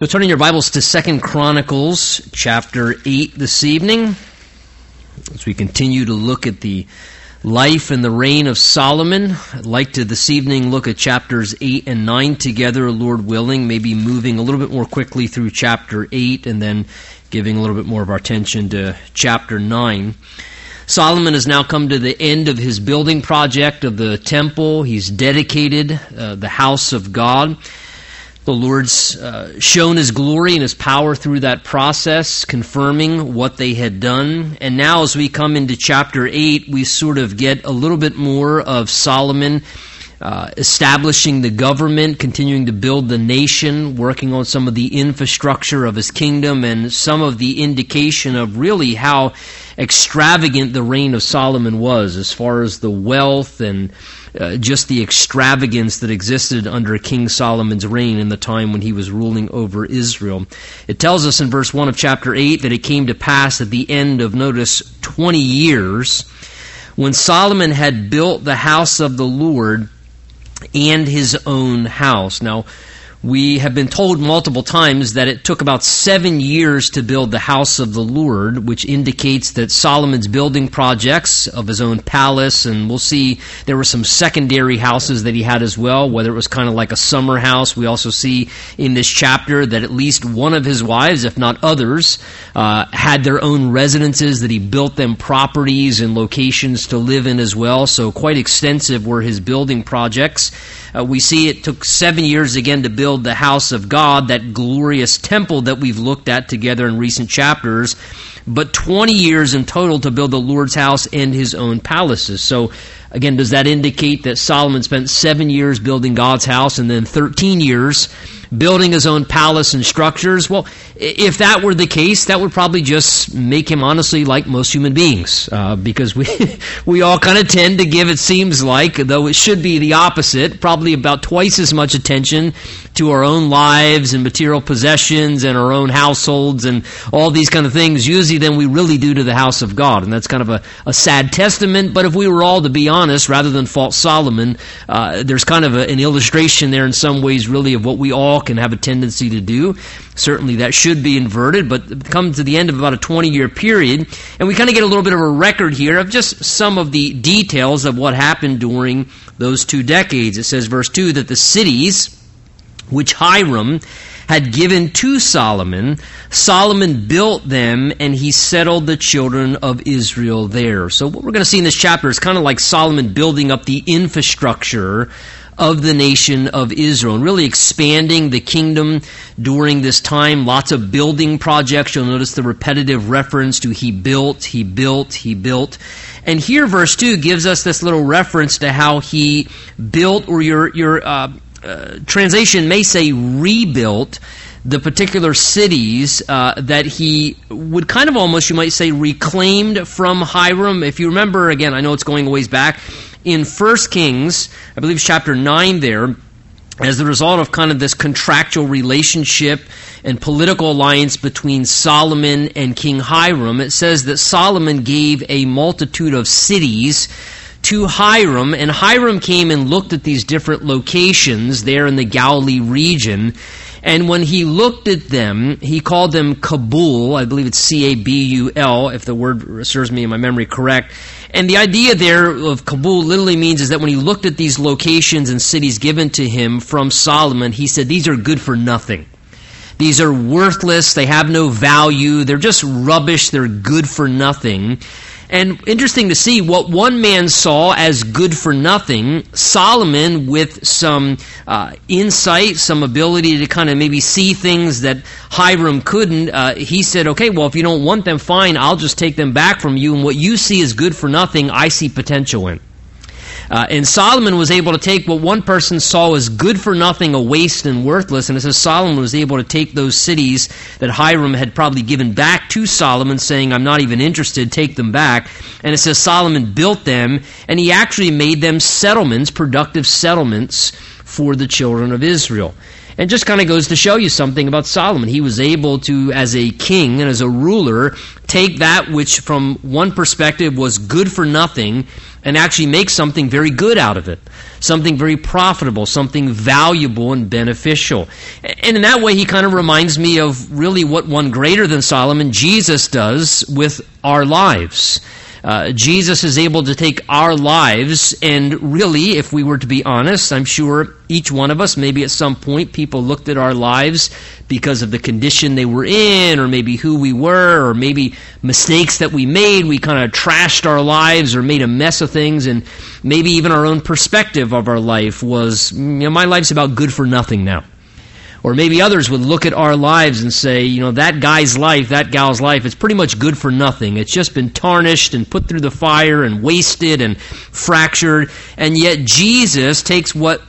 So turning your Bibles to Second Chronicles chapter 8 this evening as we continue to look at the life and the reign of Solomon. I'd like to this evening look at chapters 8 and 9 together, Lord willing, maybe moving a little bit more quickly through chapter 8 and then giving a little bit more of our attention to chapter 9. Solomon has now come to the end of his building project of the temple. He's dedicated uh, the house of God. The Lord's uh, shown His glory and His power through that process, confirming what they had done. And now, as we come into chapter 8, we sort of get a little bit more of Solomon uh, establishing the government, continuing to build the nation, working on some of the infrastructure of his kingdom, and some of the indication of really how extravagant the reign of Solomon was as far as the wealth and uh, just the extravagance that existed under King Solomon's reign in the time when he was ruling over Israel. It tells us in verse 1 of chapter 8 that it came to pass at the end of, notice, 20 years, when Solomon had built the house of the Lord and his own house. Now, we have been told multiple times that it took about seven years to build the house of the Lord, which indicates that Solomon's building projects of his own palace, and we'll see there were some secondary houses that he had as well, whether it was kind of like a summer house. We also see in this chapter that at least one of his wives, if not others, uh, had their own residences, that he built them properties and locations to live in as well. So quite extensive were his building projects. Uh, we see it took seven years again to build the house of God, that glorious temple that we've looked at together in recent chapters, but 20 years in total to build the Lord's house and his own palaces. So, again, does that indicate that Solomon spent seven years building God's house and then 13 years building his own palace and structures. Well, if that were the case, that would probably just make him honestly like most human beings, uh, because we we all kind of tend to give. It seems like, though it should be the opposite, probably about twice as much attention to our own lives and material possessions and our own households and all these kind of things, usually than we really do to the house of God. And that's kind of a, a sad testament. But if we were all to be honest, rather than fault Solomon, uh, there's kind of a, an illustration there in some ways, really, of what we all can have a tendency to do. Certainly that should be inverted, but come to the end of about a 20 year period, and we kind of get a little bit of a record here of just some of the details of what happened during those two decades. It says, verse 2, that the cities, which Hiram had given to Solomon, Solomon built them and he settled the children of Israel there. So, what we're going to see in this chapter is kind of like Solomon building up the infrastructure of the nation of Israel and really expanding the kingdom during this time. Lots of building projects. You'll notice the repetitive reference to he built, he built, he built. And here, verse 2 gives us this little reference to how he built, or your, your uh, uh, translation may say rebuilt the particular cities uh, that he would kind of almost, you might say, reclaimed from Hiram. If you remember, again, I know it's going a ways back, in 1 Kings, I believe chapter 9 there, as the result of kind of this contractual relationship and political alliance between Solomon and King Hiram, it says that Solomon gave a multitude of cities to Hiram, and Hiram came and looked at these different locations there in the Galilee region. And when he looked at them, he called them Kabul. I believe it's C A B U L, if the word serves me in my memory correct. And the idea there of Kabul literally means is that when he looked at these locations and cities given to him from Solomon, he said, These are good for nothing. These are worthless. They have no value. They're just rubbish. They're good for nothing. And interesting to see what one man saw as good for nothing, Solomon, with some uh, insight, some ability to kind of maybe see things that Hiram couldn't, uh, he said, okay, well, if you don't want them, fine, I'll just take them back from you. And what you see as good for nothing, I see potential in. Uh, and Solomon was able to take what one person saw as good for nothing, a waste and worthless, and it says Solomon was able to take those cities that Hiram had probably given back to Solomon, saying, I'm not even interested, take them back. And it says Solomon built them, and he actually made them settlements, productive settlements for the children of Israel. And just kind of goes to show you something about Solomon. He was able to, as a king and as a ruler, take that which from one perspective was good for nothing and actually make something very good out of it. Something very profitable, something valuable and beneficial. And in that way, he kind of reminds me of really what one greater than Solomon, Jesus, does with our lives. Uh, Jesus is able to take our lives, and really, if we were to be honest, I'm sure each one of us, maybe at some point, people looked at our lives because of the condition they were in, or maybe who we were, or maybe mistakes that we made. We kind of trashed our lives or made a mess of things, and maybe even our own perspective of our life was, you know, my life's about good for nothing now. Or maybe others would look at our lives and say, you know, that guy's life, that gal's life, it's pretty much good for nothing. It's just been tarnished and put through the fire and wasted and fractured. And yet Jesus takes what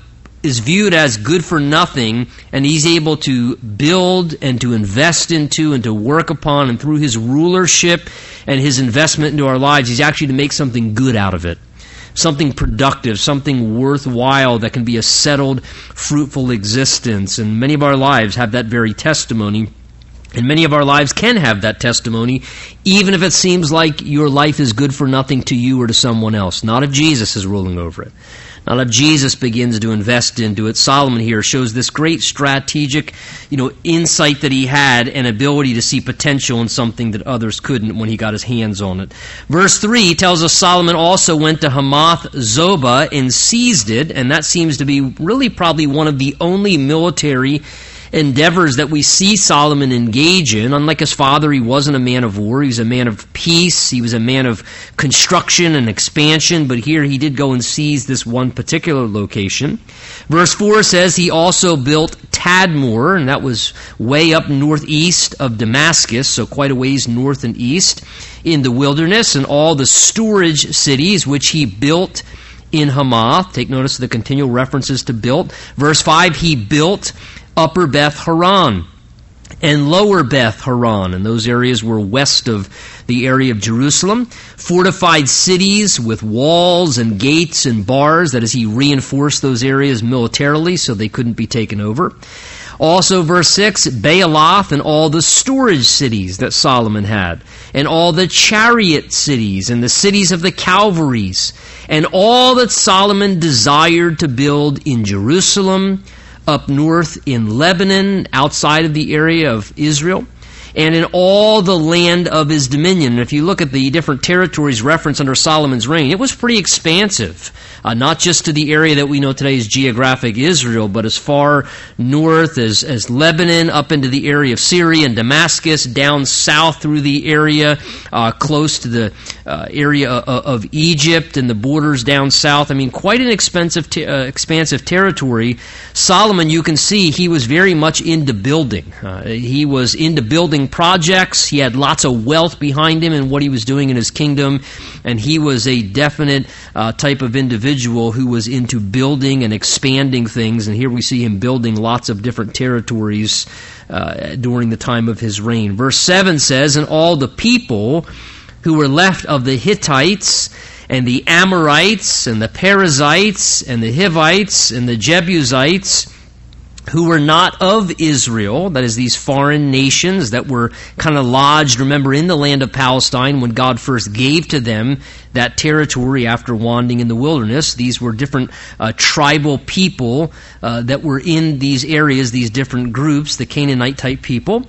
is viewed as good for nothing and he's able to build and to invest into and to work upon and through his rulership and his investment into our lives, he's actually to make something good out of it something productive, something worthwhile that can be a settled, fruitful existence. And many of our lives have that very testimony. And many of our lives can have that testimony, even if it seems like your life is good for nothing to you or to someone else. Not if Jesus is ruling over it. Now that Jesus begins to invest into it, Solomon here shows this great strategic, you know, insight that he had and ability to see potential in something that others couldn't when he got his hands on it. Verse 3 tells us Solomon also went to Hamath Zobah and seized it, and that seems to be really probably one of the only military endeavors that we see Solomon engage in. Unlike his father, he wasn't a man of war. He was a man of peace. He was a man of construction and expansion. But here he did go and seize this one particular location. Verse 4 says he also built Tadmor, and that was way up northeast of Damascus, so quite a ways north and east in the wilderness, and all the storage cities which he built in Hamath. Take notice of the continual references to built. Verse 5, he built Upper Beth Horon and Lower Beth Horon, and those areas were west of the area of Jerusalem. Fortified cities with walls and gates and bars, that is, he reinforced those areas militarily so they couldn't be taken over. Also, verse 6, Baalath and all the storage cities that Solomon had, and all the chariot cities, and the cities of the Calvaries, and all that Solomon desired to build in Jerusalem, up north in Lebanon, outside of the area of Israel, and in all the land of his dominion. And if you look at the different territories referenced under Solomon's reign, it was pretty expansive uh, not just to the area that we know today as geographic Israel, but as far north as, as Lebanon, up into the area of Syria and Damascus, down south through the area, uh, close to the uh, area of, of, Egypt and the borders down south. I mean, quite an expensive, uh, expansive territory. Solomon, you can see, he was very much into building. Uh, he was into building projects. He had lots of wealth behind him and what he was doing in his kingdom, and he was a definite uh, type of individual individual who was into building and expanding things, and here we see him building lots of different territories uh, during the time of his reign. Verse 7 says, And all the people who were left of the Hittites, and the Amorites, and the Perizzites, and the Hivites, and the Jebusites, who were not of Israel, that is, these foreign nations that were kind of lodged, remember, in the land of Palestine when God first gave to them that territory after wandering in the wilderness. These were different uh, tribal people uh, that were in these areas, these different groups, the Canaanite type people.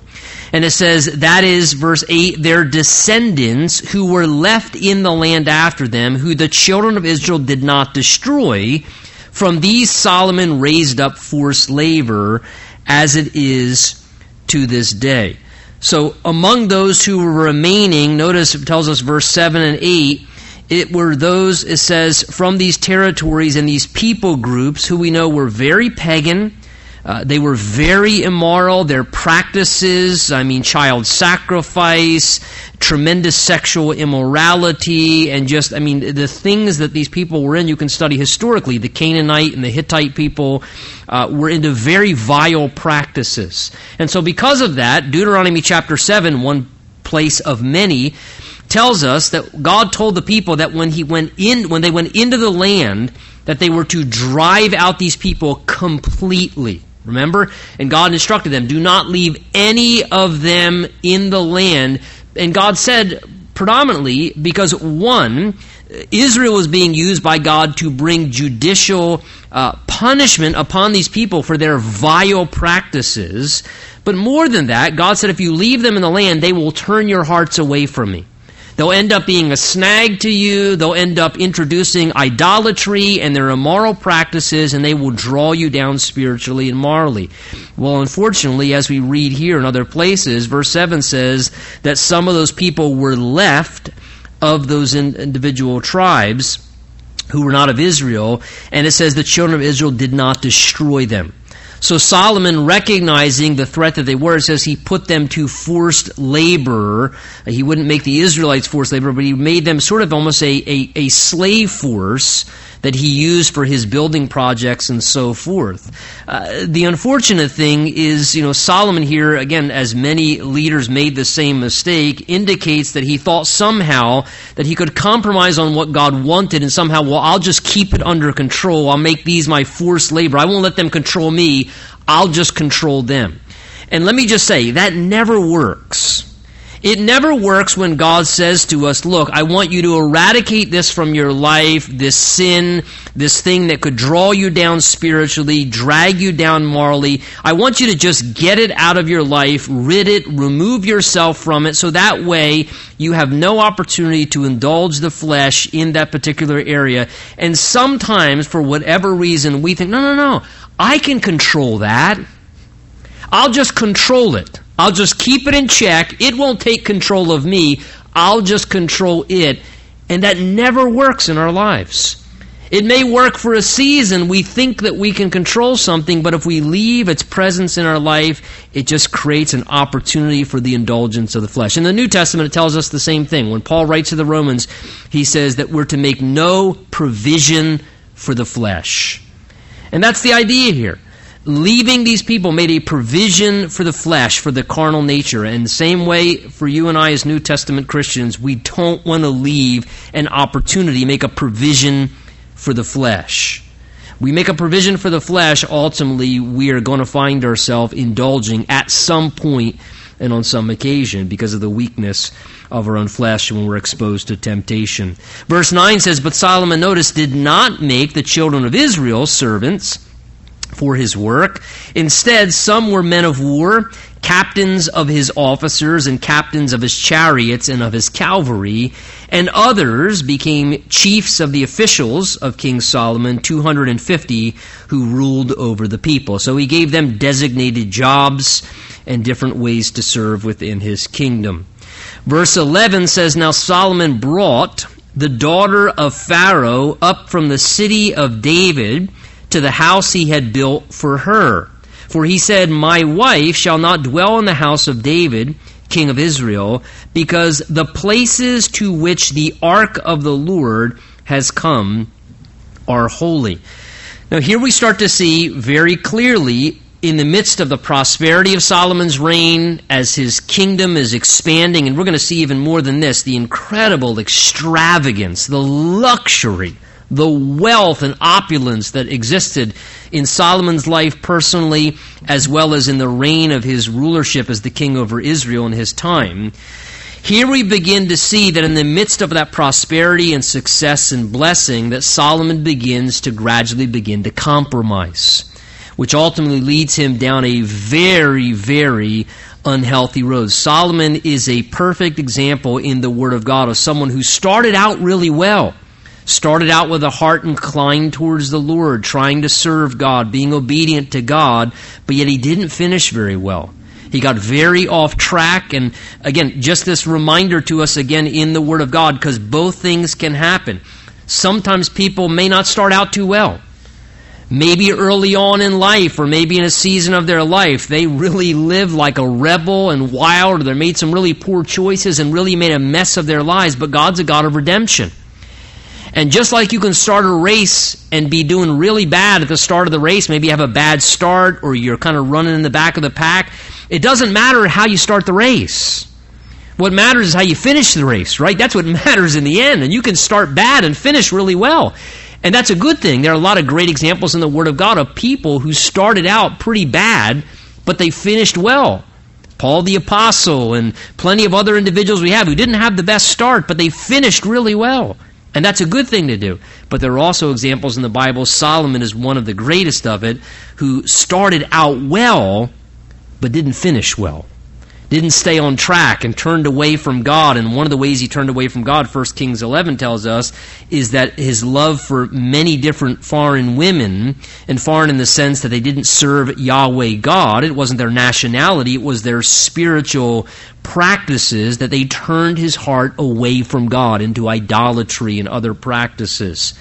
And it says, that is, verse 8, their descendants who were left in the land after them, who the children of Israel did not destroy from these Solomon raised up forced labor as it is to this day. So among those who were remaining, notice it tells us verse 7 and 8, it were those, it says, from these territories and these people groups who we know were very pagan, uh, they were very immoral. Their practices, I mean, child sacrifice, tremendous sexual immorality, and just, I mean, the things that these people were in, you can study historically. The Canaanite and the Hittite people uh, were into very vile practices. And so, because of that, Deuteronomy chapter 7, one place of many, tells us that God told the people that when he went in when they went into the land that they were to drive out these people completely Remember? And God instructed them, do not leave any of them in the land. And God said predominantly because one, Israel was being used by God to bring judicial uh, punishment upon these people for their vile practices. But more than that, God said, if you leave them in the land, they will turn your hearts away from me. They'll end up being a snag to you. They'll end up introducing idolatry and their immoral practices, and they will draw you down spiritually and morally. Well, unfortunately, as we read here in other places, verse 7 says that some of those people were left of those individual tribes who were not of Israel, and it says the children of Israel did not destroy them. So Solomon, recognizing the threat that they were, says he put them to forced labor. He wouldn't make the Israelites forced labor, but he made them sort of almost a, a, a slave force that he used for his building projects and so forth. Uh, the unfortunate thing is, you know, Solomon here, again, as many leaders made the same mistake, indicates that he thought somehow that he could compromise on what God wanted and somehow, well, I'll just keep it under control. I'll make these my forced labor. I won't let them control me. I'll just control them. And let me just say, that never works. It never works when God says to us, Look, I want you to eradicate this from your life, this sin, this thing that could draw you down spiritually, drag you down morally. I want you to just get it out of your life, rid it, remove yourself from it, so that way you have no opportunity to indulge the flesh in that particular area. And sometimes, for whatever reason, we think, No, no, no, I can control that. I'll just control it. I'll just keep it in check. It won't take control of me. I'll just control it. And that never works in our lives. It may work for a season. We think that we can control something, but if we leave its presence in our life, it just creates an opportunity for the indulgence of the flesh. In the New Testament, it tells us the same thing. When Paul writes to the Romans, he says that we're to make no provision for the flesh. And that's the idea here leaving these people made a provision for the flesh, for the carnal nature. And the same way for you and I as New Testament Christians, we don't want to leave an opportunity, make a provision for the flesh. We make a provision for the flesh, ultimately, we are going to find ourselves indulging at some point and on some occasion because of the weakness of our own flesh when we're exposed to temptation. Verse 9 says, But Solomon, notice, did not make the children of Israel servants for his work. Instead, some were men of war, captains of his officers and captains of his chariots and of his cavalry, and others became chiefs of the officials of King Solomon, 250 who ruled over the people. So he gave them designated jobs and different ways to serve within his kingdom. Verse 11 says, Now Solomon brought the daughter of Pharaoh up from the city of David to the house he had built for her. For he said, My wife shall not dwell in the house of David, king of Israel, because the places to which the ark of the Lord has come are holy. Now, here we start to see very clearly in the midst of the prosperity of Solomon's reign, as his kingdom is expanding, and we're going to see even more than this the incredible extravagance, the luxury the wealth and opulence that existed in Solomon's life personally, as well as in the reign of his rulership as the king over Israel in his time. Here we begin to see that in the midst of that prosperity and success and blessing, that Solomon begins to gradually begin to compromise, which ultimately leads him down a very, very unhealthy road. Solomon is a perfect example in the Word of God of someone who started out really well started out with a heart inclined towards the Lord, trying to serve God, being obedient to God, but yet he didn't finish very well. He got very off track, and again, just this reminder to us again in the Word of God, because both things can happen. Sometimes people may not start out too well. Maybe early on in life, or maybe in a season of their life, they really lived like a rebel and wild, or they made some really poor choices and really made a mess of their lives, but God's a God of redemption. And just like you can start a race and be doing really bad at the start of the race, maybe you have a bad start or you're kind of running in the back of the pack, it doesn't matter how you start the race. What matters is how you finish the race, right? That's what matters in the end. And you can start bad and finish really well. And that's a good thing. There are a lot of great examples in the Word of God of people who started out pretty bad, but they finished well. Paul the Apostle and plenty of other individuals we have who didn't have the best start, but they finished really well. And that's a good thing to do. But there are also examples in the Bible. Solomon is one of the greatest of it, who started out well, but didn't finish well didn't stay on track and turned away from God. And one of the ways he turned away from God, 1 Kings 11 tells us, is that his love for many different foreign women, and foreign in the sense that they didn't serve Yahweh God, it wasn't their nationality, it was their spiritual practices that they turned his heart away from God into idolatry and other practices.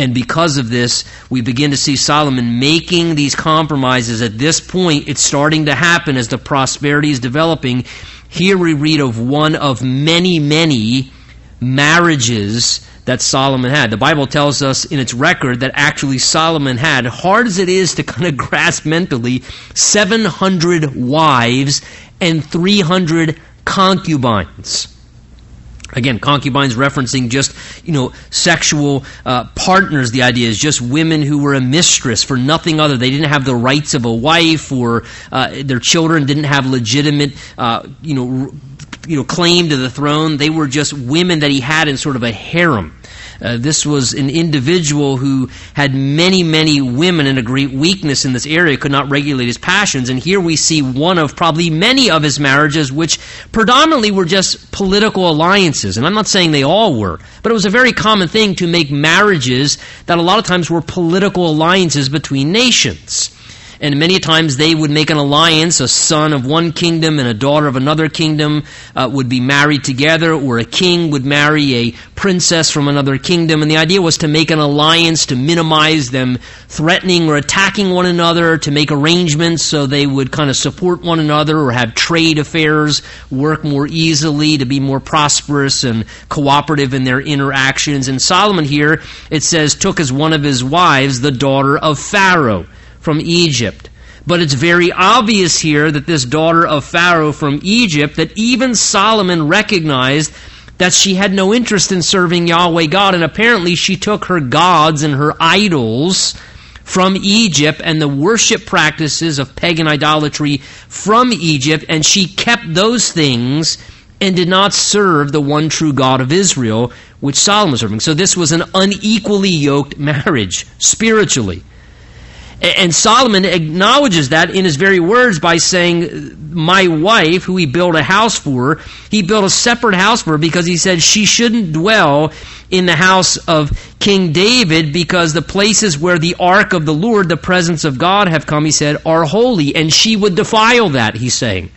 And because of this, we begin to see Solomon making these compromises. At this point, it's starting to happen as the prosperity is developing. Here we read of one of many, many marriages that Solomon had. The Bible tells us in its record that actually Solomon had, hard as it is to kind of grasp mentally, 700 wives and 300 concubines. Again, concubines referencing just, you know, sexual uh, partners. The idea is just women who were a mistress for nothing other. They didn't have the rights of a wife or uh, their children didn't have legitimate, uh, you know, you know, claim to the throne. They were just women that he had in sort of a harem. Uh, this was an individual who had many, many women and a great weakness in this area, could not regulate his passions. And here we see one of probably many of his marriages, which predominantly were just political alliances. And I'm not saying they all were, but it was a very common thing to make marriages that a lot of times were political alliances between nations and many times they would make an alliance. A son of one kingdom and a daughter of another kingdom uh, would be married together, or a king would marry a princess from another kingdom. And the idea was to make an alliance to minimize them threatening or attacking one another, to make arrangements so they would kind of support one another or have trade affairs work more easily, to be more prosperous and cooperative in their interactions. And Solomon here, it says, took as one of his wives the daughter of Pharaoh from Egypt. But it's very obvious here that this daughter of Pharaoh from Egypt, that even Solomon recognized that she had no interest in serving Yahweh God, and apparently she took her gods and her idols from Egypt and the worship practices of pagan idolatry from Egypt, and she kept those things and did not serve the one true God of Israel, which Solomon was serving. So this was an unequally yoked marriage, spiritually. And Solomon acknowledges that in his very words by saying, My wife, who he built a house for, he built a separate house for her because he said she shouldn't dwell in the house of King David because the places where the ark of the Lord, the presence of God, have come, he said, are holy, and she would defile that, he's saying.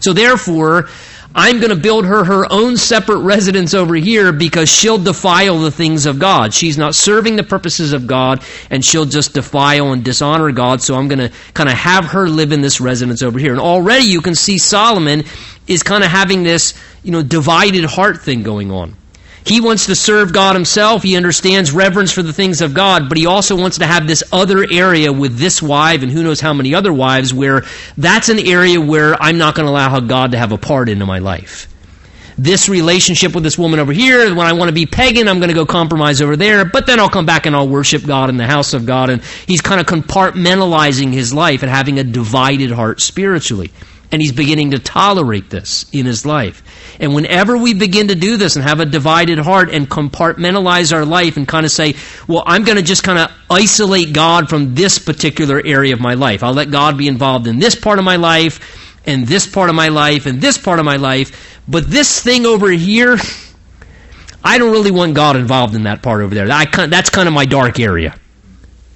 So therefore, I'm going to build her her own separate residence over here because she'll defile the things of God. She's not serving the purposes of God and she'll just defile and dishonor God. So I'm going to kind of have her live in this residence over here. And already you can see Solomon is kind of having this, you know, divided heart thing going on. He wants to serve God himself. He understands reverence for the things of God, but he also wants to have this other area with this wife and who knows how many other wives where that's an area where I'm not going to allow God to have a part into my life. This relationship with this woman over here, when I want to be pagan, I'm going to go compromise over there, but then I'll come back and I'll worship God in the house of God. And he's kind of compartmentalizing his life and having a divided heart spiritually. And he's beginning to tolerate this in his life. And whenever we begin to do this and have a divided heart and compartmentalize our life and kind of say, well, I'm going to just kind of isolate God from this particular area of my life. I'll let God be involved in this part of my life and this part of my life and this part of my life. But this thing over here, I don't really want God involved in that part over there. That's kind of my dark area.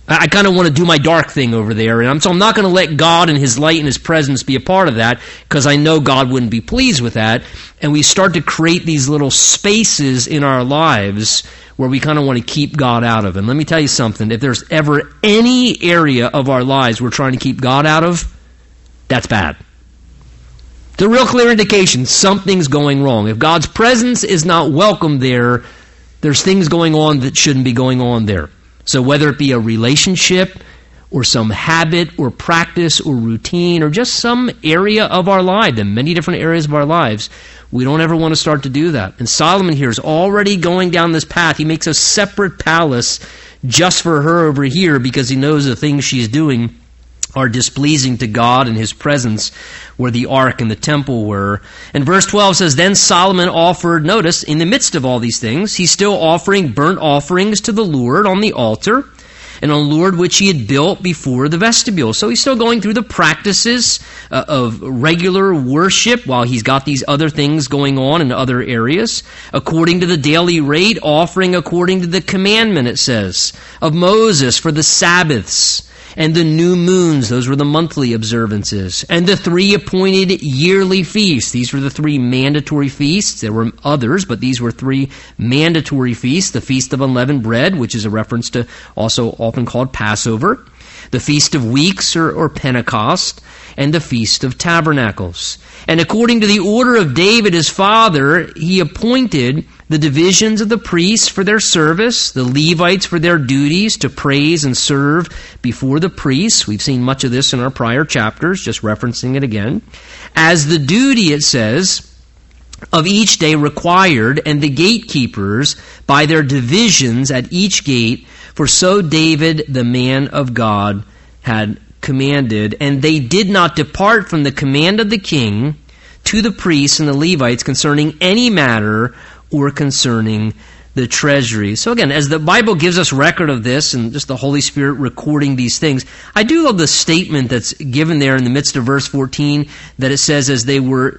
I, kind of want to do my dark thing over there, and I'm, so I'm not going to let God and His light and His presence be a part of that because I know God wouldn't be pleased with that. And we start to create these little spaces in our lives where we kind of want to keep God out of. And let me tell you something: if there's ever any area of our lives we're trying to keep God out of, that's bad. It's a real clear indication something's going wrong. If God's presence is not welcome there, there's things going on that shouldn't be going on there. So whether it be a relationship or some habit or practice or routine or just some area of our life, the many different areas of our lives, we don't ever want to start to do that. And Solomon here is already going down this path. He makes a separate palace just for her over here because he knows the things she's doing are displeasing to God in his presence where the ark and the temple were. And verse 12 says, Then Solomon offered, notice, in the midst of all these things, he's still offering burnt offerings to the Lord on the altar and on Lord which he had built before the vestibule. So he's still going through the practices uh, of regular worship while he's got these other things going on in other areas. According to the daily rate, offering according to the commandment, it says, of Moses for the Sabbaths and the new moons, those were the monthly observances, and the three appointed yearly feasts. These were the three mandatory feasts. There were others, but these were three mandatory feasts. The Feast of Unleavened Bread, which is a reference to also often called Passover, the Feast of Weeks or, or Pentecost, and the Feast of Tabernacles. And according to the order of David his father, he appointed the divisions of the priests for their service, the Levites for their duties to praise and serve before the priests. We've seen much of this in our prior chapters, just referencing it again. As the duty, it says, of each day required, and the gatekeepers by their divisions at each gate, for so David, the man of God, had commanded, and they did not depart from the command of the king to the priests and the Levites concerning any matter or concerning the treasury. So again, as the Bible gives us record of this and just the Holy Spirit recording these things, I do love the statement that's given there in the midst of verse 14 that it says as they were,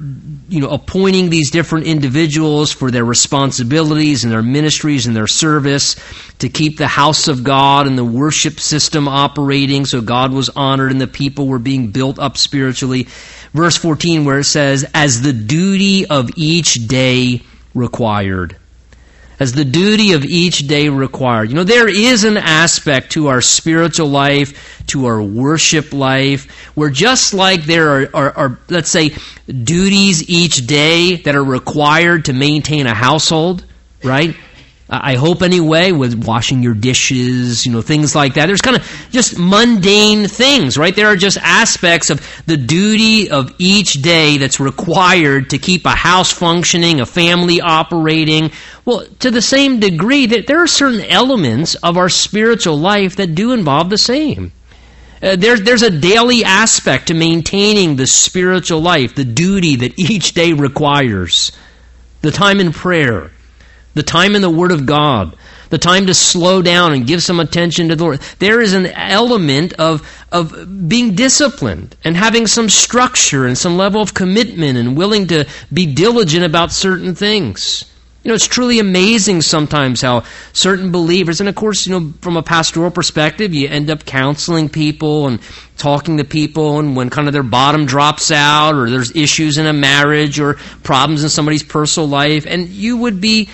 you know, appointing these different individuals for their responsibilities and their ministries and their service to keep the house of God and the worship system operating so God was honored and the people were being built up spiritually. Verse 14 where it says, as the duty of each day required. As the duty of each day required. You know, there is an aspect to our spiritual life, to our worship life, where just like there are, are, are, let's say, duties each day that are required to maintain a household, right? I hope anyway, with washing your dishes, you know, things like that. There's kind of just mundane things, right? There are just aspects of the duty of each day that's required to keep a house functioning, a family operating. Well, to the same degree that there are certain elements of our spiritual life that do involve the same. Uh, there's, there's a daily aspect to maintaining the spiritual life, the duty that each day requires. The time in prayer, the time in the Word of God, the time to slow down and give some attention to the Lord. There is an element of, of being disciplined and having some structure and some level of commitment and willing to be diligent about certain things. You know, it's truly amazing sometimes how certain believers, and of course, you know, from a pastoral perspective, you end up counseling people and talking to people, and when kind of their bottom drops out, or there's issues in a marriage, or problems in somebody's personal life, and you would be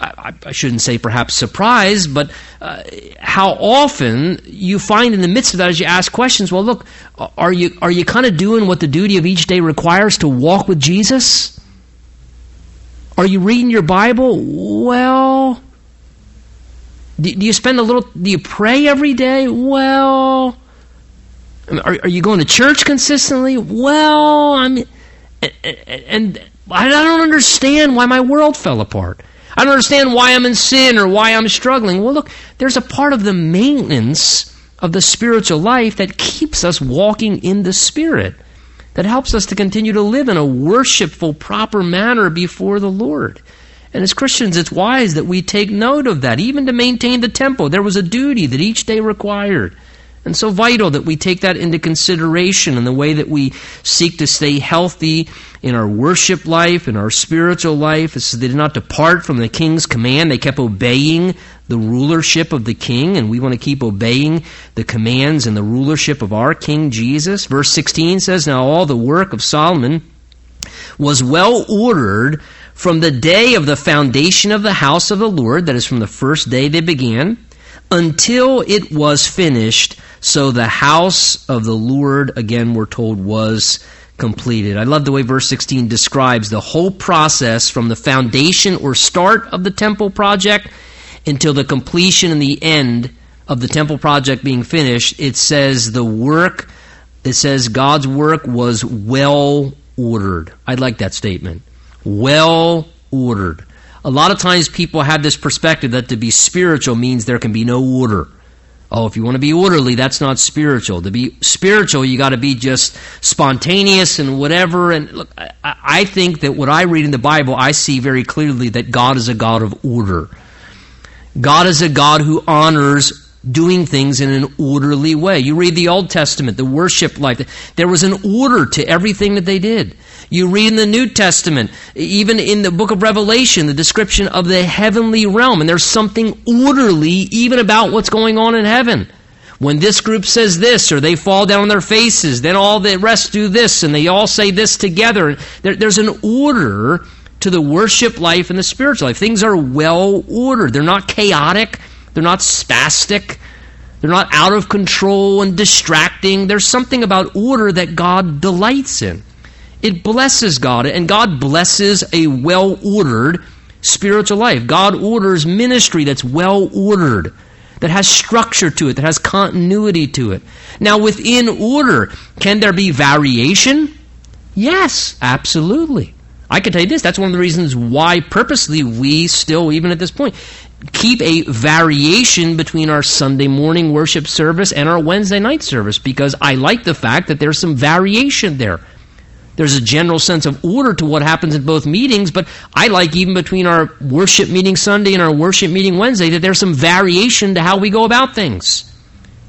I, I, shouldn't say perhaps surprised, but uh, how often you find in the midst of that as you ask questions, well, look, are you, are you kind of doing what the duty of each day requires to walk with Jesus? Are you reading your Bible? Well, do, do you spend a little, do you pray every day? Well, are, are you going to church consistently? Well, I mean, and, and I don't understand why my world fell apart. I don't understand why I'm in sin or why I'm struggling. Well, look, there's a part of the maintenance of the spiritual life that keeps us walking in the Spirit, that helps us to continue to live in a worshipful, proper manner before the Lord. And as Christians, it's wise that we take note of that, even to maintain the temple. There was a duty that each day required. And so vital that we take that into consideration in the way that we seek to stay healthy in our worship life, in our spiritual life. Says they did not depart from the king's command. They kept obeying the rulership of the king, and we want to keep obeying the commands and the rulership of our King Jesus. Verse 16 says, Now all the work of Solomon was well ordered from the day of the foundation of the house of the Lord, that is from the first day they began, until it was finished so the house of the Lord, again, we're told, was completed. I love the way verse 16 describes the whole process from the foundation or start of the temple project until the completion and the end of the temple project being finished. It says the work, it says God's work was well ordered. I like that statement. Well ordered. A lot of times people have this perspective that to be spiritual means there can be no order. Oh, if you want to be orderly, that's not spiritual. To be spiritual, you got to be just spontaneous and whatever. And look, I, I think that what I read in the Bible, I see very clearly that God is a God of order. God is a God who honors doing things in an orderly way. You read the Old Testament, the worship life, there was an order to everything that they did. You read in the New Testament, even in the book of Revelation, the description of the heavenly realm, and there's something orderly even about what's going on in heaven. When this group says this, or they fall down on their faces, then all the rest do this, and they all say this together. There, there's an order to the worship life and the spiritual life. Things are well ordered. They're not chaotic. They're not spastic. They're not out of control and distracting. There's something about order that God delights in. It blesses God, and God blesses a well ordered spiritual life. God orders ministry that's well ordered, that has structure to it, that has continuity to it. Now, within order, can there be variation? Yes, absolutely. I can tell you this that's one of the reasons why purposely we still, even at this point, keep a variation between our Sunday morning worship service and our Wednesday night service because I like the fact that there's some variation there. There's a general sense of order to what happens in both meetings, but I like even between our worship meeting Sunday and our worship meeting Wednesday that there's some variation to how we go about things.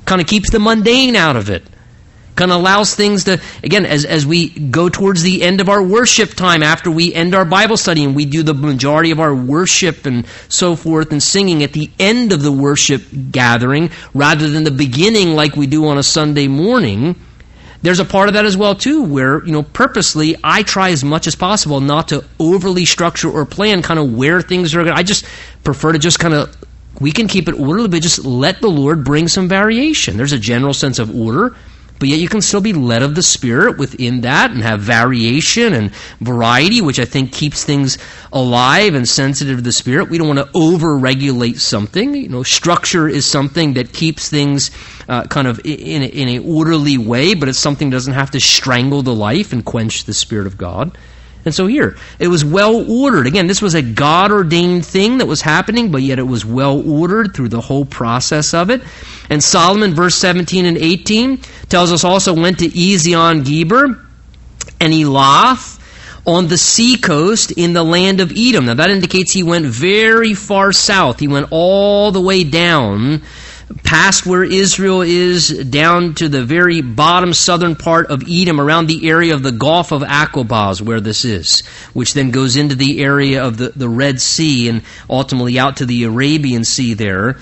Kind of keeps the mundane out of it kind of allows things to again as, as we go towards the end of our worship time after we end our bible study and we do the majority of our worship and so forth and singing at the end of the worship gathering rather than the beginning like we do on a sunday morning there's a part of that as well too where you know purposely i try as much as possible not to overly structure or plan kind of where things are going i just prefer to just kind of we can keep it orderly but just let the lord bring some variation. There's a general sense of order but yet you can still be led of the Spirit within that and have variation and variety, which I think keeps things alive and sensitive to the Spirit. We don't want to over regulate something. You know, structure is something that keeps things uh, kind of in in a orderly way, but it's something that doesn't have to strangle the life and quench the Spirit of God. And so here, it was well ordered. Again, this was a God ordained thing that was happening, but yet it was well ordered through the whole process of it. And Solomon, verse 17 and 18, tells us also went to Ezion Geber and Elath on the sea coast in the land of Edom. Now that indicates he went very far south. He went all the way down past where Israel is down to the very bottom southern part of Edom, around the area of the Gulf of Aqaba, where this is, which then goes into the area of the, the Red Sea and ultimately out to the Arabian Sea there.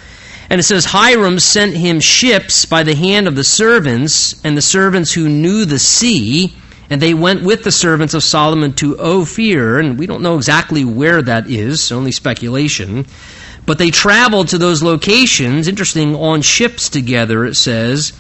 And it says, Hiram sent him ships by the hand of the servants, and the servants who knew the sea, and they went with the servants of Solomon to Ophir, and we don't know exactly where that is, only speculation. But they traveled to those locations, interesting, on ships together, it says,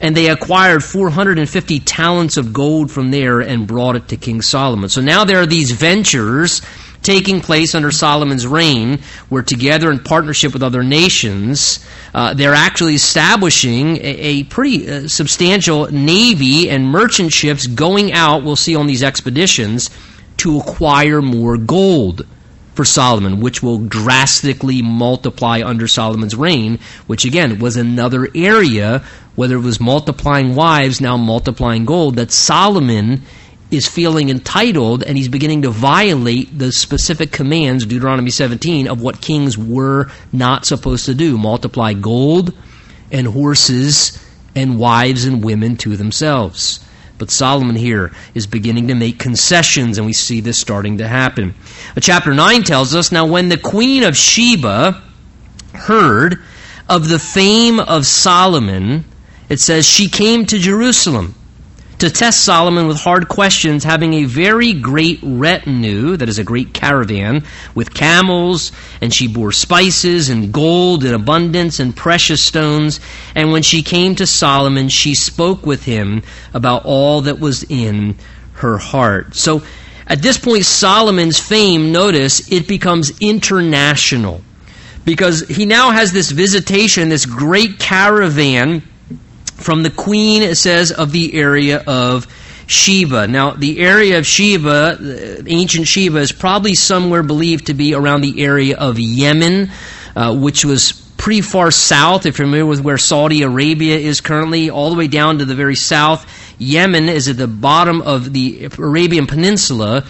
and they acquired 450 talents of gold from there and brought it to King Solomon. So now there are these ventures taking place under Solomon's reign, where together in partnership with other nations, uh, they're actually establishing a, a pretty uh, substantial navy and merchant ships going out, we'll see on these expeditions, to acquire more gold for Solomon, which will drastically multiply under Solomon's reign, which again was another area, whether it was multiplying wives, now multiplying gold, that Solomon is feeling entitled and he's beginning to violate the specific commands, Deuteronomy 17, of what kings were not supposed to do multiply gold and horses and wives and women to themselves. But Solomon here is beginning to make concessions, and we see this starting to happen. Chapter 9 tells us Now, when the queen of Sheba heard of the fame of Solomon, it says, she came to Jerusalem to test Solomon with hard questions, having a very great retinue, that is a great caravan, with camels, and she bore spices and gold in abundance and precious stones. And when she came to Solomon, she spoke with him about all that was in her heart. So at this point, Solomon's fame, notice, it becomes international. Because he now has this visitation, this great caravan from the queen, it says, of the area of Sheba. Now, the area of Sheba, ancient Sheba, is probably somewhere believed to be around the area of Yemen, uh, which was pretty far south, if you're familiar with where Saudi Arabia is currently, all the way down to the very south. Yemen is at the bottom of the Arabian Peninsula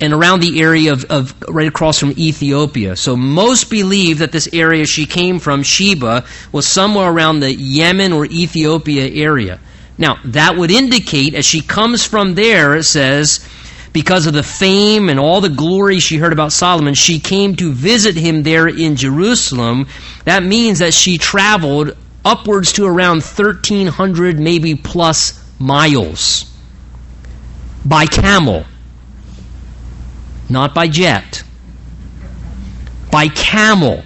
and around the area of, of, right across from Ethiopia. So most believe that this area she came from, Sheba, was somewhere around the Yemen or Ethiopia area. Now, that would indicate, as she comes from there, it says, because of the fame and all the glory she heard about Solomon, she came to visit him there in Jerusalem. That means that she traveled upwards to around 1,300, maybe plus miles by camel not by jet, by camel,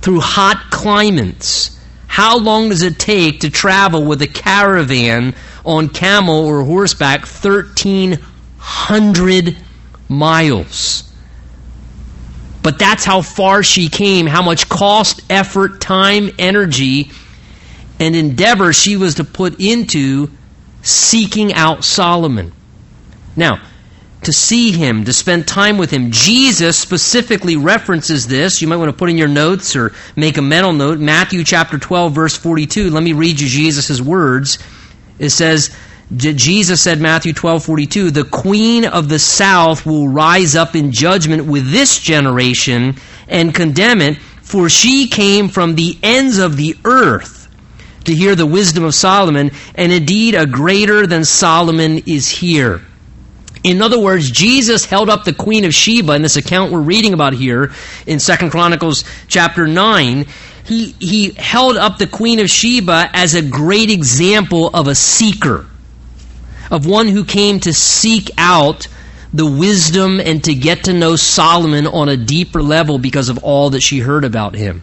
through hot climates. How long does it take to travel with a caravan on camel or horseback 1,300 miles? But that's how far she came, how much cost, effort, time, energy, and endeavor she was to put into seeking out Solomon. Now, to see him, to spend time with him. Jesus specifically references this. You might want to put in your notes or make a mental note. Matthew chapter 12, verse 42. Let me read you Jesus' words. It says, Jesus said, Matthew 12, 42, the queen of the south will rise up in judgment with this generation and condemn it, for she came from the ends of the earth to hear the wisdom of Solomon, and indeed a greater than Solomon is here. In other words, Jesus held up the Queen of Sheba in this account we're reading about here in Second Chronicles chapter 9. He, he held up the Queen of Sheba as a great example of a seeker, of one who came to seek out the wisdom and to get to know Solomon on a deeper level because of all that she heard about him.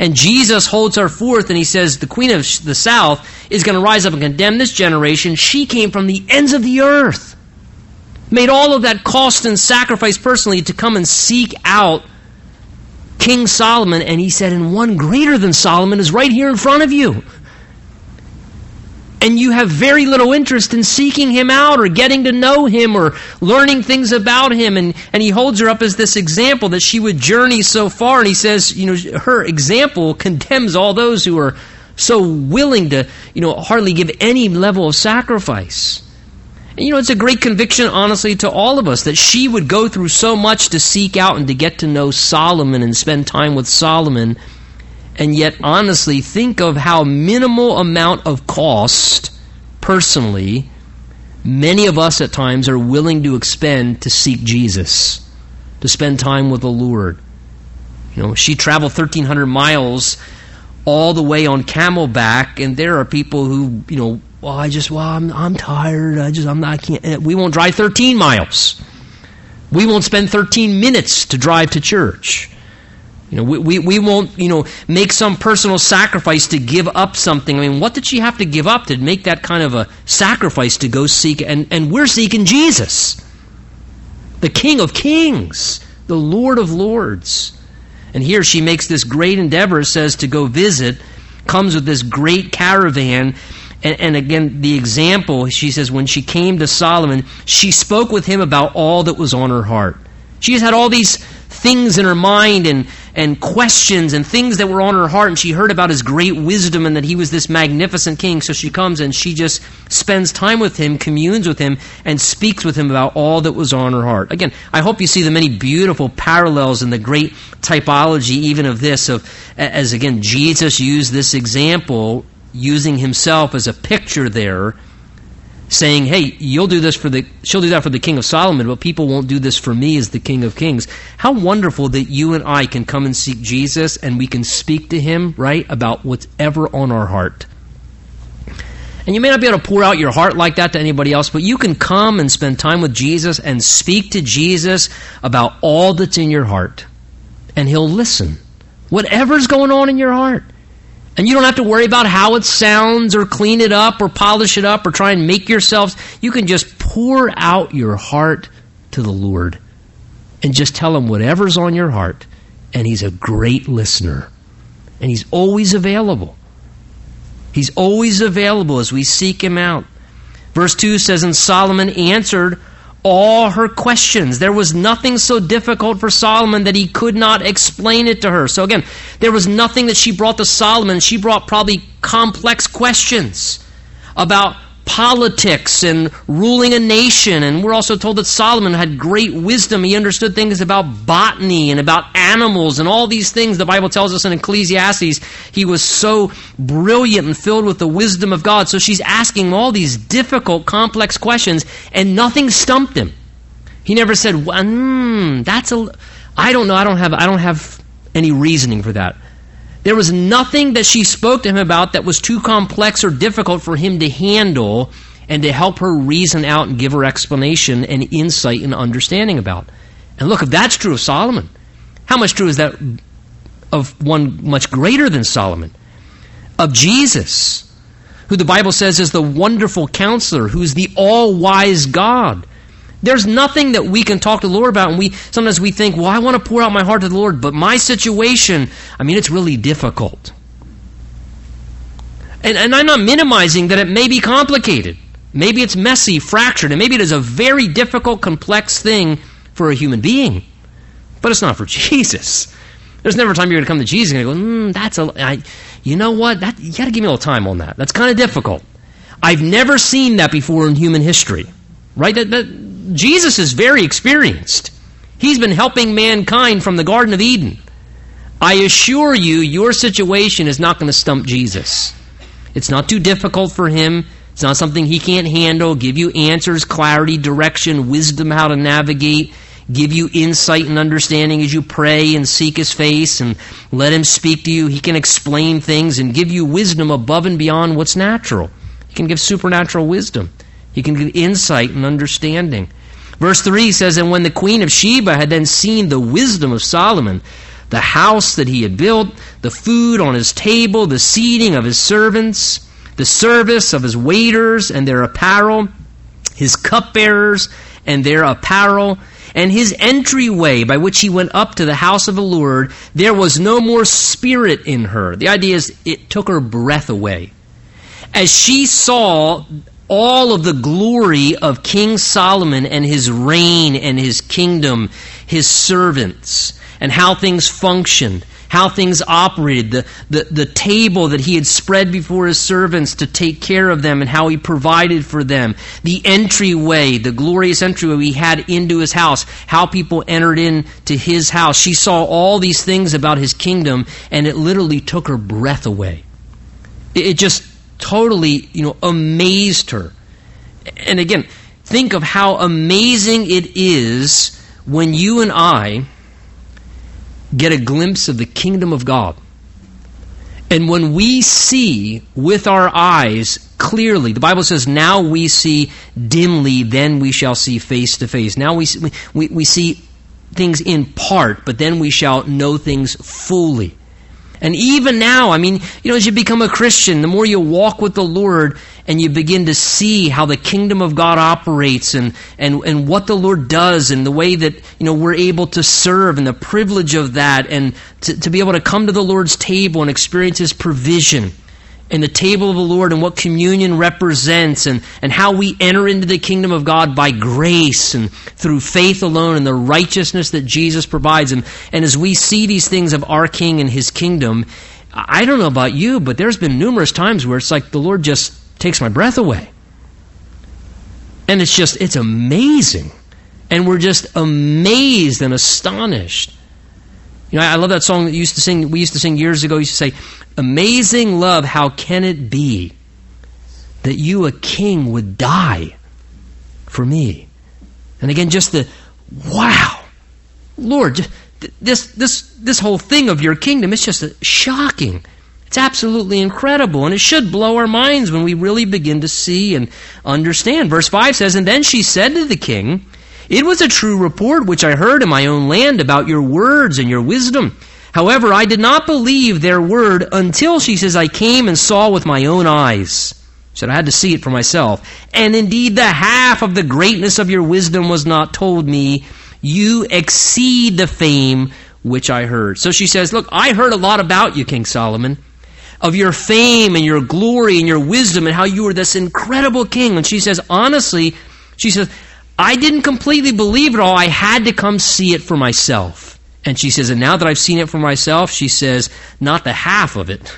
And Jesus holds her forth and he says, The Queen of the South is going to rise up and condemn this generation. She came from the ends of the earth made all of that cost and sacrifice personally to come and seek out King Solomon, and he said, and one greater than Solomon is right here in front of you. And you have very little interest in seeking him out or getting to know him or learning things about him. And, and he holds her up as this example that she would journey so far. And he says, you know, her example condemns all those who are so willing to, you know, hardly give any level of sacrifice. You know, it's a great conviction, honestly, to all of us that she would go through so much to seek out and to get to know Solomon and spend time with Solomon. And yet, honestly, think of how minimal amount of cost, personally, many of us at times are willing to expend to seek Jesus, to spend time with the Lord. You know, she traveled 1,300 miles all the way on camelback, and there are people who, you know, well, I just, well, I'm, I'm tired. I just, I'm not, I can't. Eh, we won't drive 13 miles. We won't spend 13 minutes to drive to church. You know, we, we, we won't, you know, make some personal sacrifice to give up something. I mean, what did she have to give up to make that kind of a sacrifice to go seek? And, and we're seeking Jesus, the King of Kings, the Lord of Lords. And here she makes this great endeavor, says to go visit, comes with this great caravan and, and, again, the example, she says, when she came to Solomon, she spoke with him about all that was on her heart. She has had all these things in her mind and, and questions and things that were on her heart, and she heard about his great wisdom and that he was this magnificent king. So she comes and she just spends time with him, communes with him, and speaks with him about all that was on her heart. Again, I hope you see the many beautiful parallels in the great typology, even of this, of as again Jesus used this example using himself as a picture there, saying, "Hey, you'll do this for the she'll do that for the king of Solomon, but people won't do this for me as the king of kings." How wonderful that you and I can come and seek Jesus and we can speak to him, right, about whatever on our heart. And you may not be able to pour out your heart like that to anybody else, but you can come and spend time with Jesus and speak to Jesus about all that's in your heart. And he'll listen. Whatever's going on in your heart. And you don't have to worry about how it sounds or clean it up or polish it up or try and make yourselves. You can just pour out your heart to the Lord and just tell him whatever's on your heart. And he's a great listener. And he's always available. He's always available as we seek him out. Verse 2 says, And Solomon answered all her questions. There was nothing so difficult for Solomon that he could not explain it to her. So again, there was nothing that she brought to Solomon. She brought probably complex questions about politics and ruling a nation. And we're also told that Solomon had great wisdom. He understood things about botany and about animals and all these things. The Bible tells us in Ecclesiastes he was so brilliant and filled with the wisdom of God. So she's asking all these difficult, complex questions, and nothing stumped him. He never said, mm, "That's a." I don't know. I don't have. I don't have any reasoning for that. There was nothing that she spoke to him about that was too complex or difficult for him to handle and to help her reason out and give her explanation and insight and understanding about. And look, if that's true of Solomon, how much true is that of one much greater than Solomon? Of Jesus, who the Bible says is the wonderful counselor, who's the all wise God there's nothing that we can talk to the Lord about, and we sometimes we think, well, I want to pour out my heart to the Lord, but my situation, I mean, it's really difficult. And, and I'm not minimizing that it may be complicated. Maybe it's messy, fractured, and maybe it is a very difficult, complex thing for a human being. But it's not for Jesus. There's never a time you're going to come to Jesus and go, mm, that's a, I, you know what? That, you got to give me a little time on that. That's kind of difficult. I've never seen that before in human history. Right? That, that, Jesus is very experienced. He's been helping mankind from the Garden of Eden. I assure you, your situation is not going to stump Jesus. It's not too difficult for him. It's not something he can't handle, give you answers, clarity, direction, wisdom how to navigate, give you insight and understanding as you pray and seek his face and let him speak to you. He can explain things and give you wisdom above and beyond what's natural. He can give supernatural wisdom. He can give insight and understanding. Verse 3 says, And when the queen of Sheba had then seen the wisdom of Solomon, the house that he had built, the food on his table, the seating of his servants, the service of his waiters and their apparel, his cupbearers and their apparel, and his entryway by which he went up to the house of the Lord, there was no more spirit in her. The idea is it took her breath away. As she saw all of the glory of King Solomon and his reign and his kingdom, his servants, and how things functioned, how things operated, the, the, the table that he had spread before his servants to take care of them and how he provided for them, the entryway, the glorious entryway he had into his house, how people entered into his house. She saw all these things about his kingdom and it literally took her breath away. It, it just totally, you know, amazed her. And again, think of how amazing it is when you and I get a glimpse of the kingdom of God. And when we see with our eyes clearly, the Bible says, now we see dimly, then we shall see face to face. Now we, we, we see things in part, but then we shall know things fully. And even now, I mean, you know, as you become a Christian, the more you walk with the Lord and you begin to see how the kingdom of God operates and, and, and what the Lord does and the way that, you know, we're able to serve and the privilege of that and to, to be able to come to the Lord's table and experience His provision and the table of the Lord and what communion represents and, and how we enter into the kingdom of God by grace and through faith alone and the righteousness that Jesus provides. And, and as we see these things of our King and his kingdom, I don't know about you, but there's been numerous times where it's like the Lord just takes my breath away. And it's just, it's amazing. And we're just amazed and astonished. You know, I love that song that used to sing. We used to sing years ago. Used to say, Amazing love, how can it be that you, a king, would die for me? And again, just the wow, Lord, this this this whole thing of your kingdom is just shocking. It's absolutely incredible, and it should blow our minds when we really begin to see and understand. Verse 5 says, And then she said to the king, It was a true report which I heard in my own land about your words and your wisdom. However, I did not believe their word until she says, I came and saw with my own eyes. She said, I had to see it for myself. And indeed, the half of the greatness of your wisdom was not told me. You exceed the fame which I heard. So she says, Look, I heard a lot about you, King Solomon. of your fame and your glory and your wisdom and how you were this incredible king. And she says, honestly, she says, I didn't completely believe it all. I had to come see it for myself. And she says, and now that I've seen it for myself, she says, not the half of it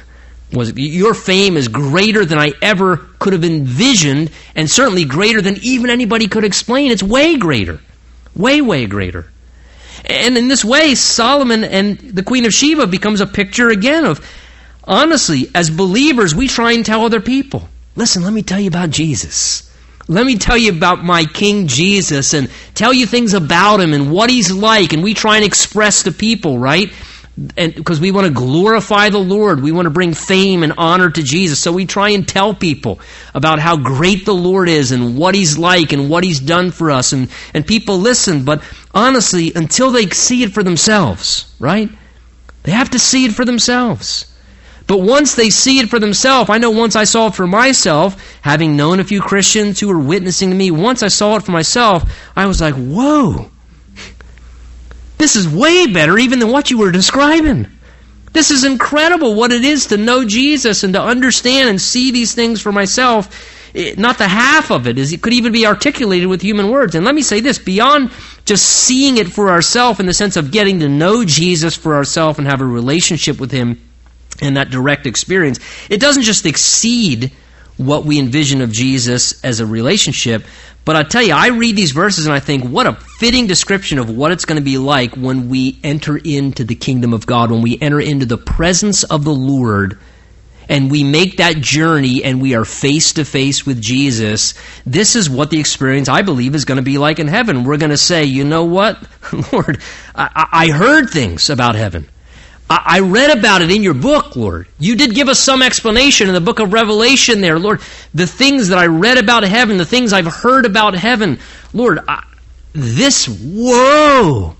was your fame is greater than I ever could have envisioned, and certainly greater than even anybody could explain. It's way greater. Way, way greater. And in this way, Solomon and the Queen of Sheba becomes a picture again of honestly, as believers, we try and tell other people, listen, let me tell you about Jesus. Let me tell you about my King Jesus and tell you things about him and what he's like. And we try and express to people, right? And because we want to glorify the Lord, we want to bring fame and honor to Jesus. So we try and tell people about how great the Lord is and what he's like and what he's done for us. And, and people listen, but honestly, until they see it for themselves, right? They have to see it for themselves. But once they see it for themselves, I know once I saw it for myself, having known a few Christians who were witnessing to me, once I saw it for myself, I was like, whoa, this is way better even than what you were describing. This is incredible what it is to know Jesus and to understand and see these things for myself. It, not the half of it is it could even be articulated with human words. And let me say this beyond just seeing it for ourselves in the sense of getting to know Jesus for ourselves and have a relationship with Him in that direct experience, it doesn't just exceed what we envision of Jesus as a relationship. But I tell you, I read these verses and I think, what a fitting description of what it's going to be like when we enter into the kingdom of God, when we enter into the presence of the Lord and we make that journey and we are face to face with Jesus, this is what the experience I believe is going to be like in heaven. We're going to say, you know what, Lord, I, I heard things about heaven. I read about it in your book, Lord. You did give us some explanation in the book of Revelation there, Lord. The things that I read about heaven, the things I've heard about heaven, Lord, I, this, whoa.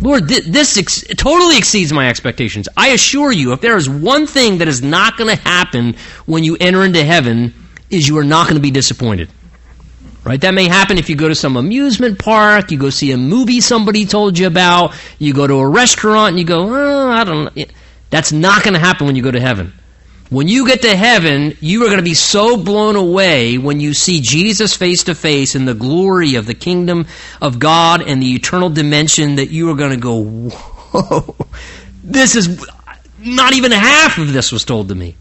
Lord, this ex- totally exceeds my expectations. I assure you, if there is one thing that is not going to happen when you enter into heaven, is you are not going to be disappointed. Right? That may happen if you go to some amusement park, you go see a movie somebody told you about, you go to a restaurant and you go, oh, I don't know. That's not going to happen when you go to heaven. When you get to heaven, you are going to be so blown away when you see Jesus face to face in the glory of the kingdom of God and the eternal dimension that you are going to go, whoa, this is not even half of this was told to me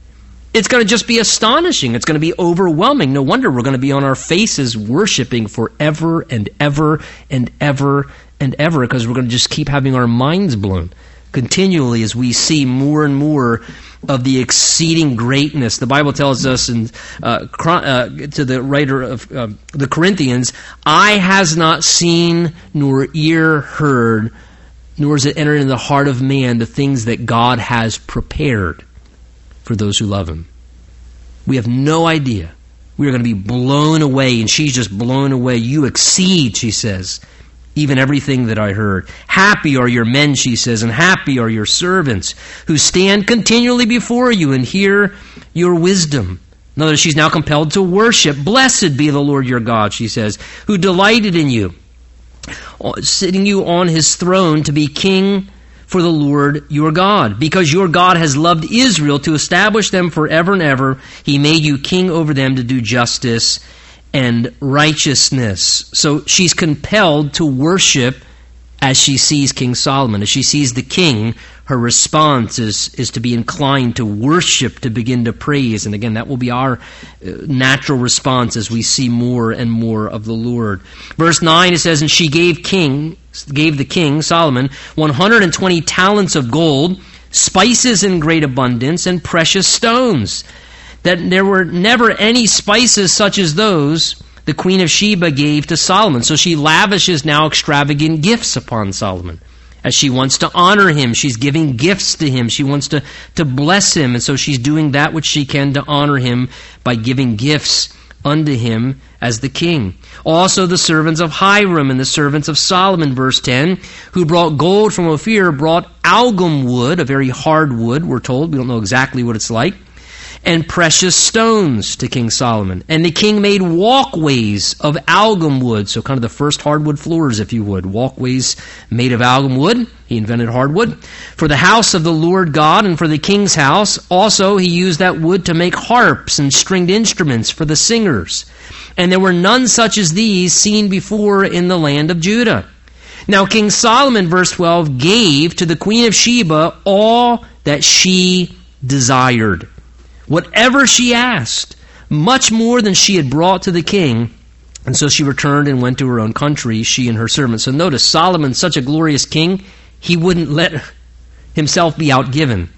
it's going to just be astonishing. It's going to be overwhelming. No wonder we're going to be on our faces worshiping forever and ever and ever and ever because we're going to just keep having our minds blown continually as we see more and more of the exceeding greatness. The Bible tells us in, uh, uh, to the writer of uh, the Corinthians, "Eye has not seen nor ear heard, nor has it entered into the heart of man the things that God has prepared." For those who love him. We have no idea. We are going to be blown away, and she's just blown away. You exceed, she says, even everything that I heard. Happy are your men, she says, and happy are your servants who stand continually before you and hear your wisdom. In other words, she's now compelled to worship. Blessed be the Lord your God, she says, who delighted in you, sitting you on his throne to be king for the Lord your God. Because your God has loved Israel to establish them forever and ever, he made you king over them to do justice and righteousness. So she's compelled to worship as she sees King Solomon. As she sees the king, her response is, is to be inclined to worship, to begin to praise. And again, that will be our uh, natural response as we see more and more of the Lord. Verse 9 it says, And she gave king gave the king Solomon 120 talents of gold, spices in great abundance, and precious stones. That there were never any spices such as those the queen of Sheba gave to Solomon. So she lavishes now extravagant gifts upon Solomon. As she wants to honor him, she's giving gifts to him. She wants to, to bless him. And so she's doing that which she can to honor him by giving gifts unto him as the king. Also the servants of Hiram and the servants of Solomon, verse 10, who brought gold from Ophir, brought algum wood, a very hard wood, we're told. We don't know exactly what it's like. And precious stones to King Solomon. And the king made walkways of algum wood, so kind of the first hardwood floors, if you would. Walkways made of algum wood. He invented hardwood. For the house of the Lord God and for the king's house, also he used that wood to make harps and stringed instruments for the singers. And there were none such as these seen before in the land of Judah. Now King Solomon, verse 12, gave to the queen of Sheba all that she desired. Whatever she asked, much more than she had brought to the king. And so she returned and went to her own country, she and her servants. So notice, Solomon, such a glorious king, he wouldn't let himself be outgiven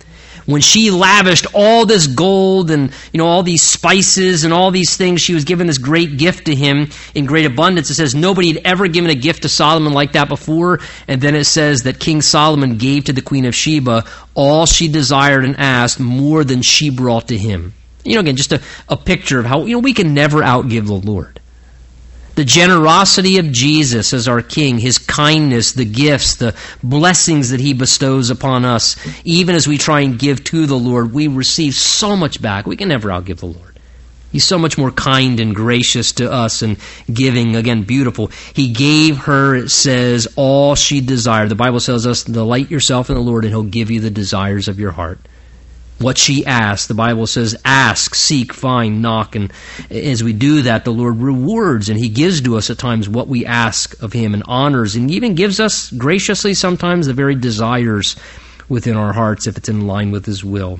when she lavished all this gold and you know all these spices and all these things she was given this great gift to him in great abundance. It says nobody had ever given a gift to solomon like that before. And then it says that king solomon gave to the queen of sheba all she desired and asked more than she brought to him. You know again just a, a picture of how you know we can never outgive the lord the generosity of Jesus as our King, His kindness, the gifts, the blessings that He bestows upon us, even as we try and give to the Lord, we receive so much back. We can never outgive the Lord. He's so much more kind and gracious to us and giving, again, beautiful. He gave her, it says, all she desired. The Bible tells us, delight yourself in the Lord and He'll give you the desires of your heart what she asked. The Bible says, ask, seek, find, knock. And as we do that, the Lord rewards and He gives to us at times what we ask of Him and honors and even gives us graciously sometimes the very desires within our hearts if it's in line with His will.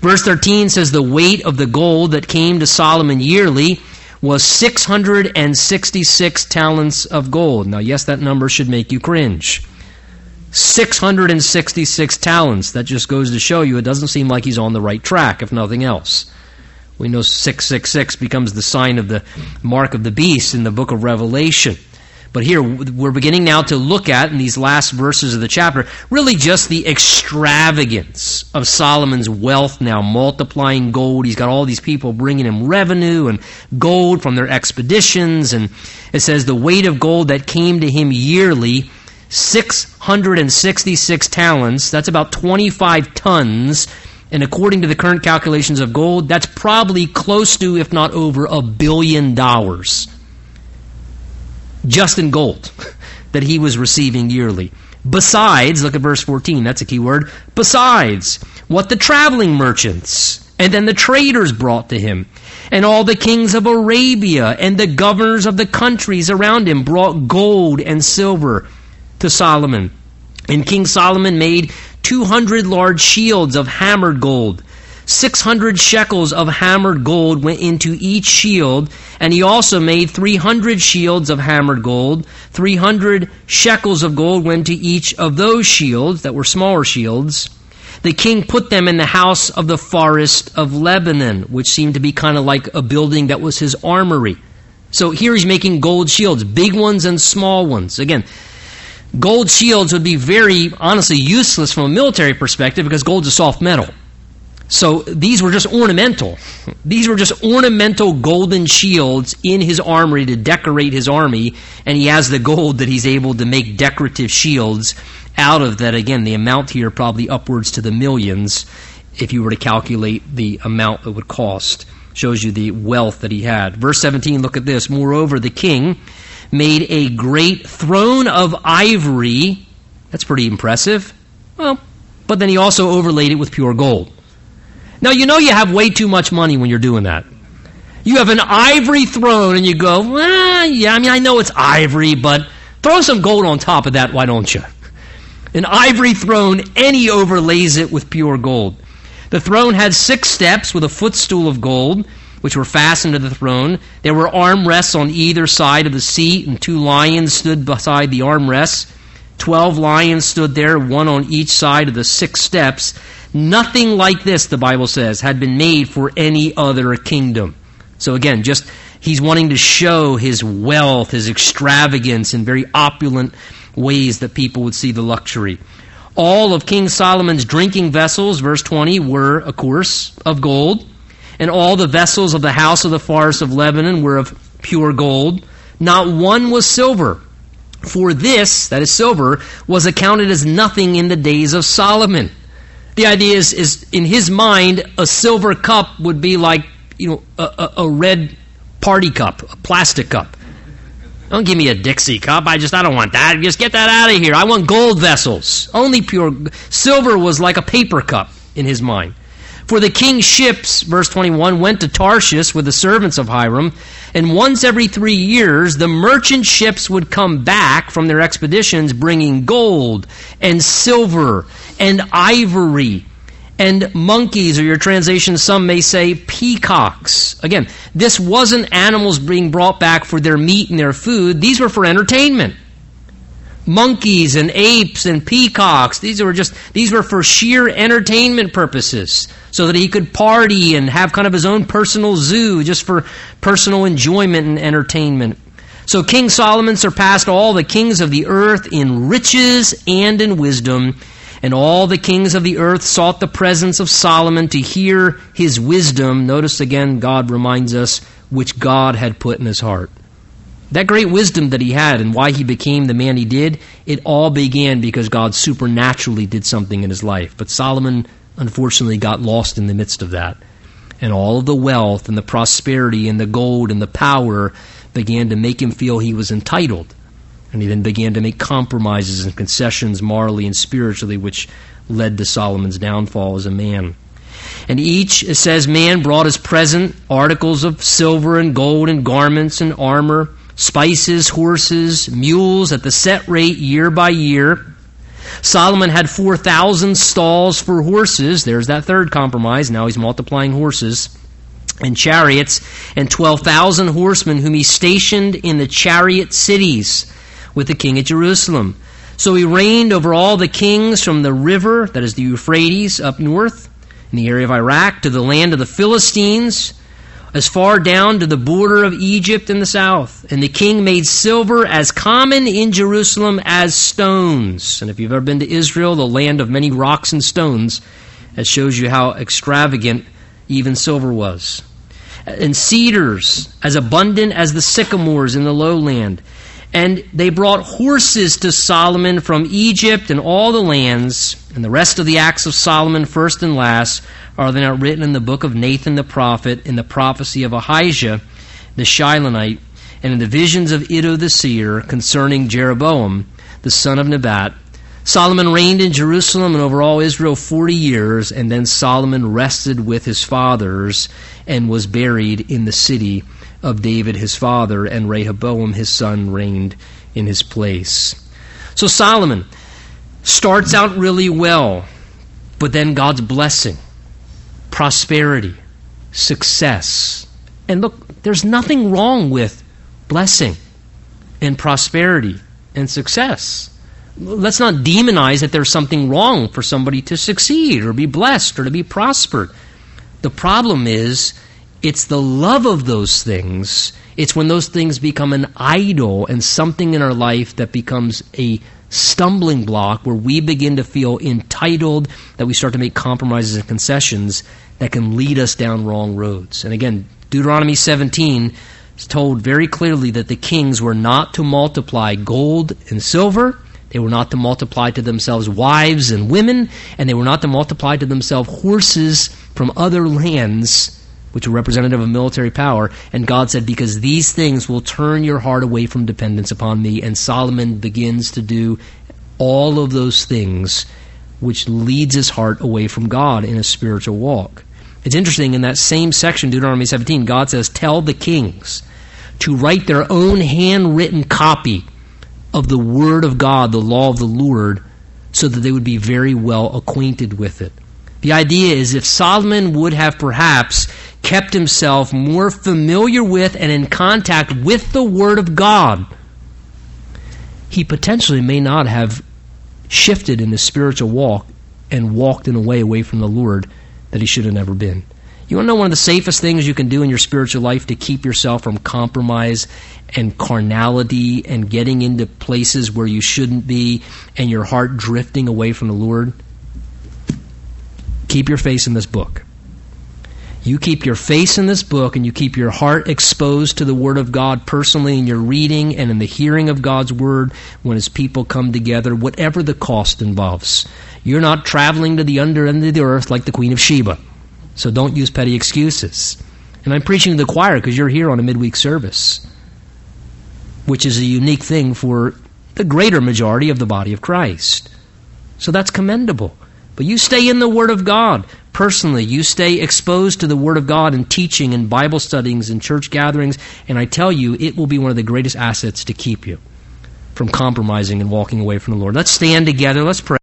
Verse 13 says, The weight of the gold that came to Solomon yearly was 666 talents of gold. Now, yes, that number should make you cringe. 666 talents. That just goes to show you it doesn't seem like he's on the right track, if nothing else. We know 666 becomes the sign of the mark of the beast in the book of Revelation. But here, we're beginning now to look at, in these last verses of the chapter, really just the extravagance of Solomon's wealth now, multiplying gold. He's got all these people bringing him revenue and gold from their expeditions. And it says, the weight of gold that came to him yearly 666 talents. That's about 25 tons. And according to the current calculations of gold, that's probably close to, if not over, a billion dollars. Just in gold that he was receiving yearly. Besides, look at verse 14, that's a key word. Besides, what the traveling merchants and then the traders brought to him, and all the kings of Arabia and the governors of the countries around him brought gold and silver to Solomon. And King Solomon made 200 large shields of hammered gold. 600 shekels of hammered gold went into each shield, and he also made 300 shields of hammered gold. 300 shekels of gold went to each of those shields that were smaller shields. The king put them in the house of the forest of Lebanon, which seemed to be kind of like a building that was his armory. So here he's making gold shields, big ones and small ones. Again, gold shields would be very, honestly, useless from a military perspective because gold's a soft metal. So these were just ornamental. These were just ornamental golden shields in his armory to decorate his army, and he has the gold that he's able to make decorative shields out of that. Again, the amount here probably upwards to the millions if you were to calculate the amount it would cost. Shows you the wealth that he had. Verse 17, look at this. Moreover, the king made a great throne of ivory. That's pretty impressive. Well, but then he also overlaid it with pure gold. Now, you know you have way too much money when you're doing that. You have an ivory throne, and you go, yeah, I mean, I know it's ivory, but throw some gold on top of that, why don't you? An ivory throne, and he overlays it with pure gold. The throne had six steps with a footstool of gold which were fastened to the throne. There were armrests on either side of the seat, and two lions stood beside the armrests. Twelve lions stood there, one on each side of the six steps. Nothing like this, the Bible says, had been made for any other kingdom. So again, just he's wanting to show his wealth, his extravagance in very opulent ways that people would see the luxury. All of King Solomon's drinking vessels, verse 20, were, of course, of gold and all the vessels of the house of the forest of Lebanon were of pure gold. Not one was silver. For this, that is silver, was accounted as nothing in the days of Solomon. The idea is, is in his mind, a silver cup would be like, you know, a, a, a red party cup, a plastic cup. Don't give me a Dixie cup. I just, I don't want that. Just get that out of here. I want gold vessels. Only pure. Silver was like a paper cup in his mind. For the king's ships, verse 21, went to Tarshish with the servants of Hiram, and once every three years the merchant ships would come back from their expeditions bringing gold and silver and ivory and monkeys, or your translation, some may say peacocks. Again, this wasn't animals being brought back for their meat and their food, these were for entertainment monkeys and apes and peacocks. These were just these were for sheer entertainment purposes, so that he could party and have kind of his own personal zoo, just for personal enjoyment and entertainment. So King Solomon surpassed all the kings of the earth in riches and in wisdom, and all the kings of the earth sought the presence of Solomon to hear his wisdom. Notice again, God reminds us which God had put in his heart. That great wisdom that he had and why he became the man he did, it all began because God supernaturally did something in his life. But Solomon, unfortunately, got lost in the midst of that. And all of the wealth and the prosperity and the gold and the power began to make him feel he was entitled. And he then began to make compromises and concessions morally and spiritually, which led to Solomon's downfall as a man. And each, it says, man brought his present articles of silver and gold and garments and armor spices, horses, mules at the set rate year by year. Solomon had 4,000 stalls for horses. There's that third compromise. Now he's multiplying horses and chariots, and 12,000 horsemen whom he stationed in the chariot cities with the king at Jerusalem. So he reigned over all the kings from the river, that is the Euphrates, up north, in the area of Iraq, to the land of the Philistines as far down to the border of Egypt in the south. And the king made silver as common in Jerusalem as stones. And if you've ever been to Israel, the land of many rocks and stones, that shows you how extravagant even silver was. And cedars as abundant as the sycamores in the lowland. And they brought horses to Solomon from Egypt and all the lands, and the rest of the acts of Solomon, first and last, are they not written in the book of Nathan the prophet, in the prophecy of Ahijah the Shilonite, and in the visions of Iddo the seer concerning Jeroboam the son of Nebat? Solomon reigned in Jerusalem and over all Israel forty years, and then Solomon rested with his fathers and was buried in the city of David his father, and Rehoboam his son reigned in his place. So Solomon starts out really well, but then God's blessing prosperity, success. And look, there's nothing wrong with blessing and prosperity and success. Let's not demonize that there's something wrong for somebody to succeed or be blessed or to be prospered. The problem is it's the love of those things. It's when those things become an idol and something in our life that becomes a stumbling block where we begin to feel entitled, that we start to make compromises and concessions that can lead us down wrong roads. And again, Deuteronomy 17 is told very clearly that the kings were not to multiply gold and silver. They were not to multiply to themselves wives and women, and they were not to multiply to themselves horses from other lands, which were representative of military power. And God said, Because these things will turn your heart away from dependence upon me. And Solomon begins to do all of those things which leads his heart away from God in a spiritual walk. It's interesting, in that same section, Deuteronomy 17, God says, Tell the kings to write their own handwritten copy of the Word of God, the law of the Lord, so that they would be very well acquainted with it. The idea is if Solomon would have perhaps kept himself more familiar with and in contact with the Word of God, he potentially may not have shifted in his spiritual walk and walked in a way away from the Lord that he should have never been. You want to know one of the safest things you can do in your spiritual life to keep yourself from compromise and carnality and getting into places where you shouldn't be and your heart drifting away from the Lord? Keep your face in this book. You keep your face in this book and you keep your heart exposed to the Word of God personally in your reading and in the hearing of God's Word when His people come together, whatever the cost involves. You're not traveling to the under end of the earth like the Queen of Sheba. So don't use petty excuses. And I'm preaching to the choir because you're here on a midweek service, which is a unique thing for the greater majority of the body of Christ. So that's commendable. But you stay in the Word of God personally. You stay exposed to the Word of God and teaching and Bible studies and church gatherings, and I tell you, it will be one of the greatest assets to keep you from compromising and walking away from the Lord. Let's stand together. Let's pray.